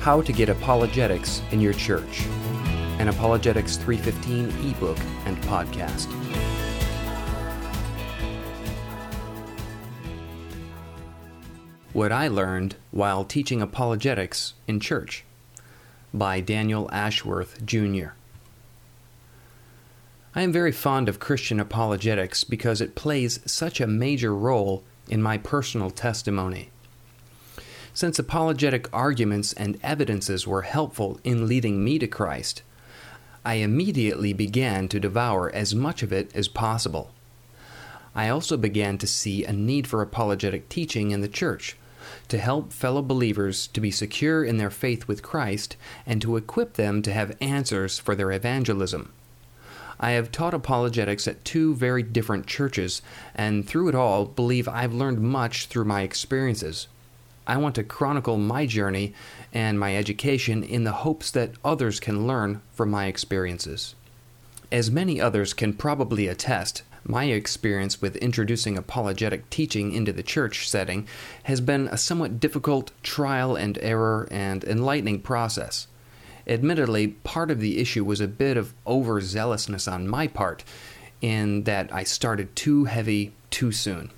How to Get Apologetics in Your Church, an Apologetics 315 ebook and podcast. What I Learned While Teaching Apologetics in Church by Daniel Ashworth, Jr. I am very fond of Christian apologetics because it plays such a major role in my personal testimony. Since apologetic arguments and evidences were helpful in leading me to Christ, I immediately began to devour as much of it as possible. I also began to see a need for apologetic teaching in the church to help fellow believers to be secure in their faith with Christ and to equip them to have answers for their evangelism. I have taught apologetics at two very different churches, and through it all, believe I've learned much through my experiences. I want to chronicle my journey and my education in the hopes that others can learn from my experiences. As many others can probably attest, my experience with introducing apologetic teaching into the church setting has been a somewhat difficult trial and error and enlightening process. Admittedly, part of the issue was a bit of overzealousness on my part, in that I started too heavy too soon.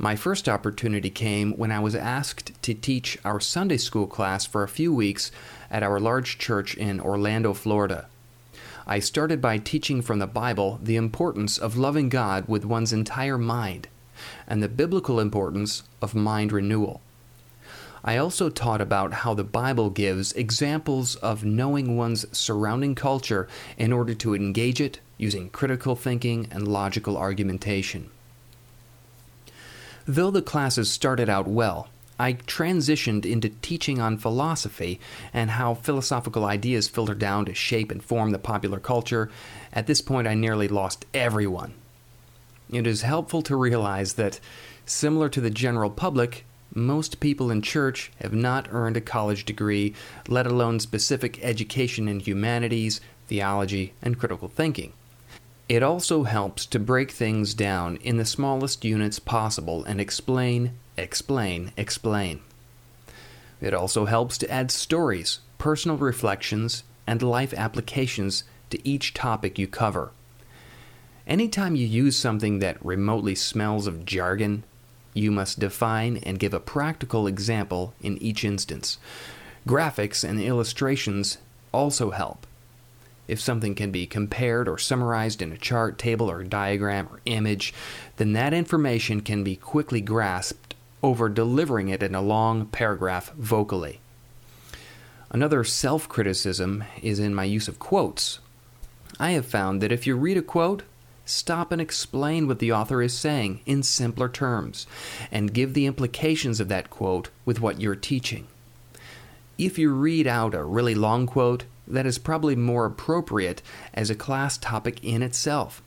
My first opportunity came when I was asked to teach our Sunday school class for a few weeks at our large church in Orlando, Florida. I started by teaching from the Bible the importance of loving God with one's entire mind and the biblical importance of mind renewal. I also taught about how the Bible gives examples of knowing one's surrounding culture in order to engage it using critical thinking and logical argumentation. Though the classes started out well, I transitioned into teaching on philosophy and how philosophical ideas filter down to shape and form the popular culture. At this point, I nearly lost everyone. It is helpful to realize that, similar to the general public, most people in church have not earned a college degree, let alone specific education in humanities, theology, and critical thinking. It also helps to break things down in the smallest units possible and explain, explain, explain. It also helps to add stories, personal reflections, and life applications to each topic you cover. Anytime you use something that remotely smells of jargon, you must define and give a practical example in each instance. Graphics and illustrations also help. If something can be compared or summarized in a chart, table, or diagram or image, then that information can be quickly grasped over delivering it in a long paragraph vocally. Another self criticism is in my use of quotes. I have found that if you read a quote, stop and explain what the author is saying in simpler terms, and give the implications of that quote with what you're teaching. If you read out a really long quote, that is probably more appropriate as a class topic in itself.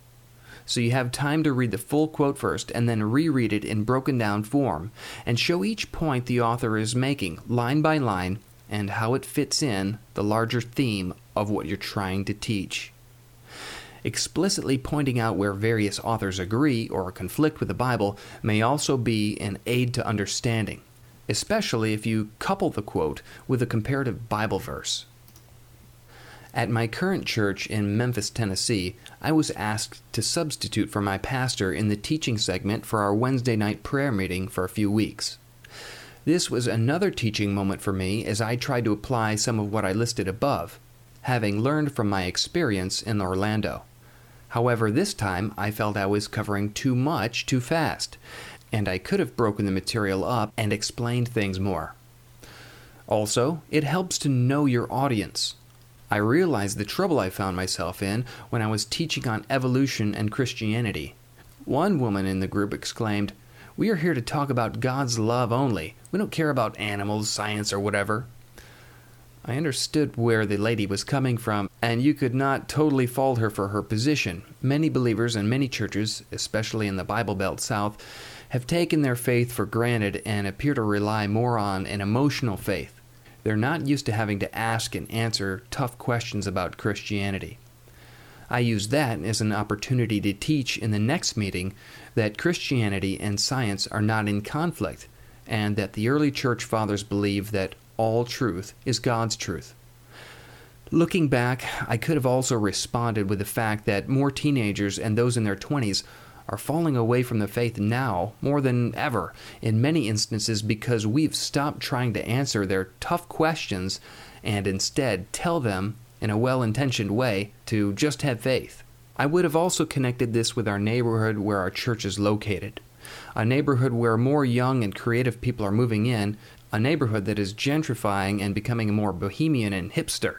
So you have time to read the full quote first and then reread it in broken down form and show each point the author is making, line by line, and how it fits in the larger theme of what you're trying to teach. Explicitly pointing out where various authors agree or conflict with the Bible may also be an aid to understanding, especially if you couple the quote with a comparative Bible verse. At my current church in Memphis, Tennessee, I was asked to substitute for my pastor in the teaching segment for our Wednesday night prayer meeting for a few weeks. This was another teaching moment for me as I tried to apply some of what I listed above, having learned from my experience in Orlando. However, this time I felt I was covering too much too fast, and I could have broken the material up and explained things more. Also, it helps to know your audience. I realized the trouble I found myself in when I was teaching on evolution and Christianity. One woman in the group exclaimed, We are here to talk about God's love only. We don't care about animals, science, or whatever. I understood where the lady was coming from, and you could not totally fault her for her position. Many believers and many churches, especially in the Bible Belt South, have taken their faith for granted and appear to rely more on an emotional faith. They're not used to having to ask and answer tough questions about Christianity. I use that as an opportunity to teach in the next meeting that Christianity and science are not in conflict, and that the early church fathers believed that all truth is God's truth. Looking back, I could have also responded with the fact that more teenagers and those in their 20s are falling away from the faith now more than ever, in many instances because we've stopped trying to answer their tough questions and instead tell them, in a well intentioned way, to just have faith. I would have also connected this with our neighborhood where our church is located. A neighborhood where more young and creative people are moving in, a neighborhood that is gentrifying and becoming more bohemian and hipster.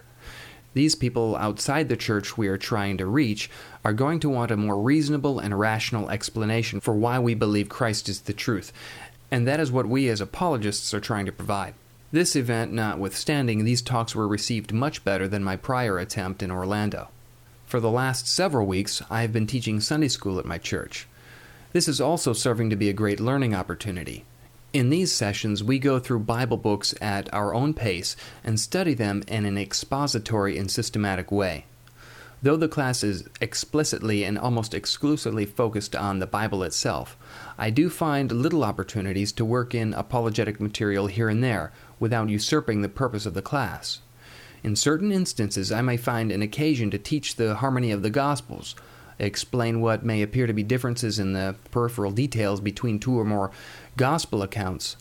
These people outside the church we are trying to reach are going to want a more reasonable and rational explanation for why we believe Christ is the truth, and that is what we as apologists are trying to provide. This event notwithstanding, these talks were received much better than my prior attempt in Orlando. For the last several weeks, I have been teaching Sunday school at my church. This is also serving to be a great learning opportunity. In these sessions, we go through Bible books at our own pace and study them in an expository and systematic way. Though the class is explicitly and almost exclusively focused on the Bible itself, I do find little opportunities to work in apologetic material here and there without usurping the purpose of the class. In certain instances, I may find an occasion to teach the harmony of the Gospels, explain what may appear to be differences in the peripheral details between two or more gospel accounts,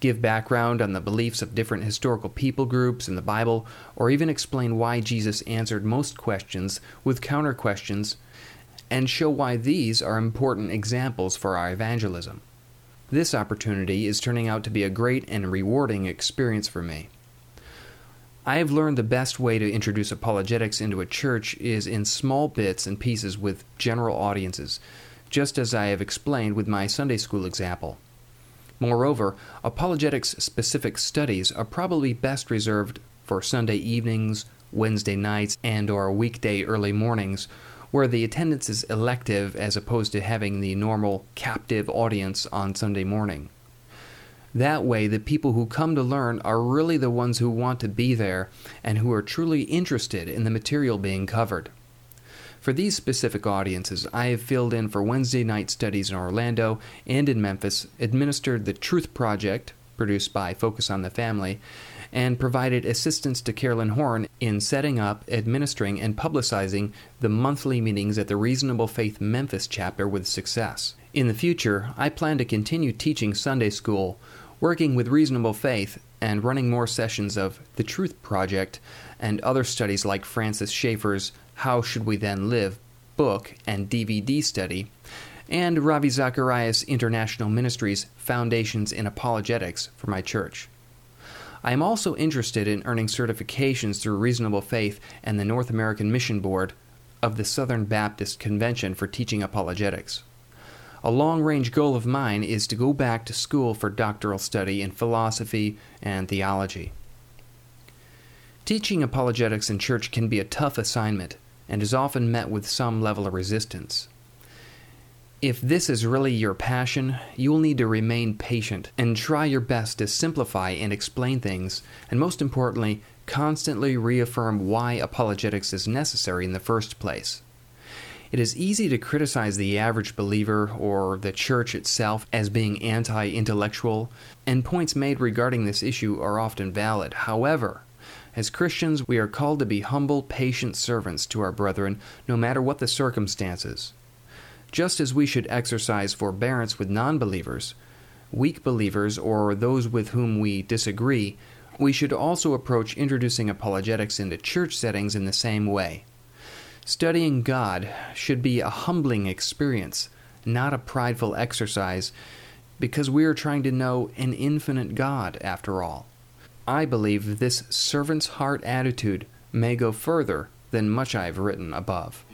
give background on the beliefs of different historical people groups in the Bible, or even explain why Jesus answered most questions with counter questions, and show why these are important examples for our evangelism. This opportunity is turning out to be a great and rewarding experience for me. I have learned the best way to introduce apologetics into a church is in small bits and pieces with general audiences, just as I have explained with my Sunday school example. Moreover, apologetics specific studies are probably best reserved for Sunday evenings, Wednesday nights, and or weekday early mornings where the attendance is elective as opposed to having the normal captive audience on Sunday morning. That way, the people who come to learn are really the ones who want to be there and who are truly interested in the material being covered. For these specific audiences, I have filled in for Wednesday night studies in Orlando and in Memphis, administered the Truth Project, produced by Focus on the Family, and provided assistance to Carolyn Horn in setting up, administering, and publicizing the monthly meetings at the Reasonable Faith Memphis chapter with success. In the future, I plan to continue teaching Sunday school working with reasonable faith and running more sessions of the Truth Project and other studies like Francis Schaeffer's How Should We Then Live book and DVD study, and Ravi Zacharias International Ministries Foundations in Apologetics for my church. I am also interested in earning certifications through Reasonable Faith and the North American Mission Board of the Southern Baptist Convention for teaching apologetics. A long range goal of mine is to go back to school for doctoral study in philosophy and theology. Teaching apologetics in church can be a tough assignment and is often met with some level of resistance. If this is really your passion, you will need to remain patient and try your best to simplify and explain things, and most importantly, constantly reaffirm why apologetics is necessary in the first place. It is easy to criticize the average believer or the church itself as being anti intellectual, and points made regarding this issue are often valid. However, as Christians, we are called to be humble, patient servants to our brethren, no matter what the circumstances. Just as we should exercise forbearance with non believers, weak believers, or those with whom we disagree, we should also approach introducing apologetics into church settings in the same way. Studying God should be a humbling experience, not a prideful exercise, because we are trying to know an infinite God after all. I believe this servant's heart attitude may go further than much I have written above.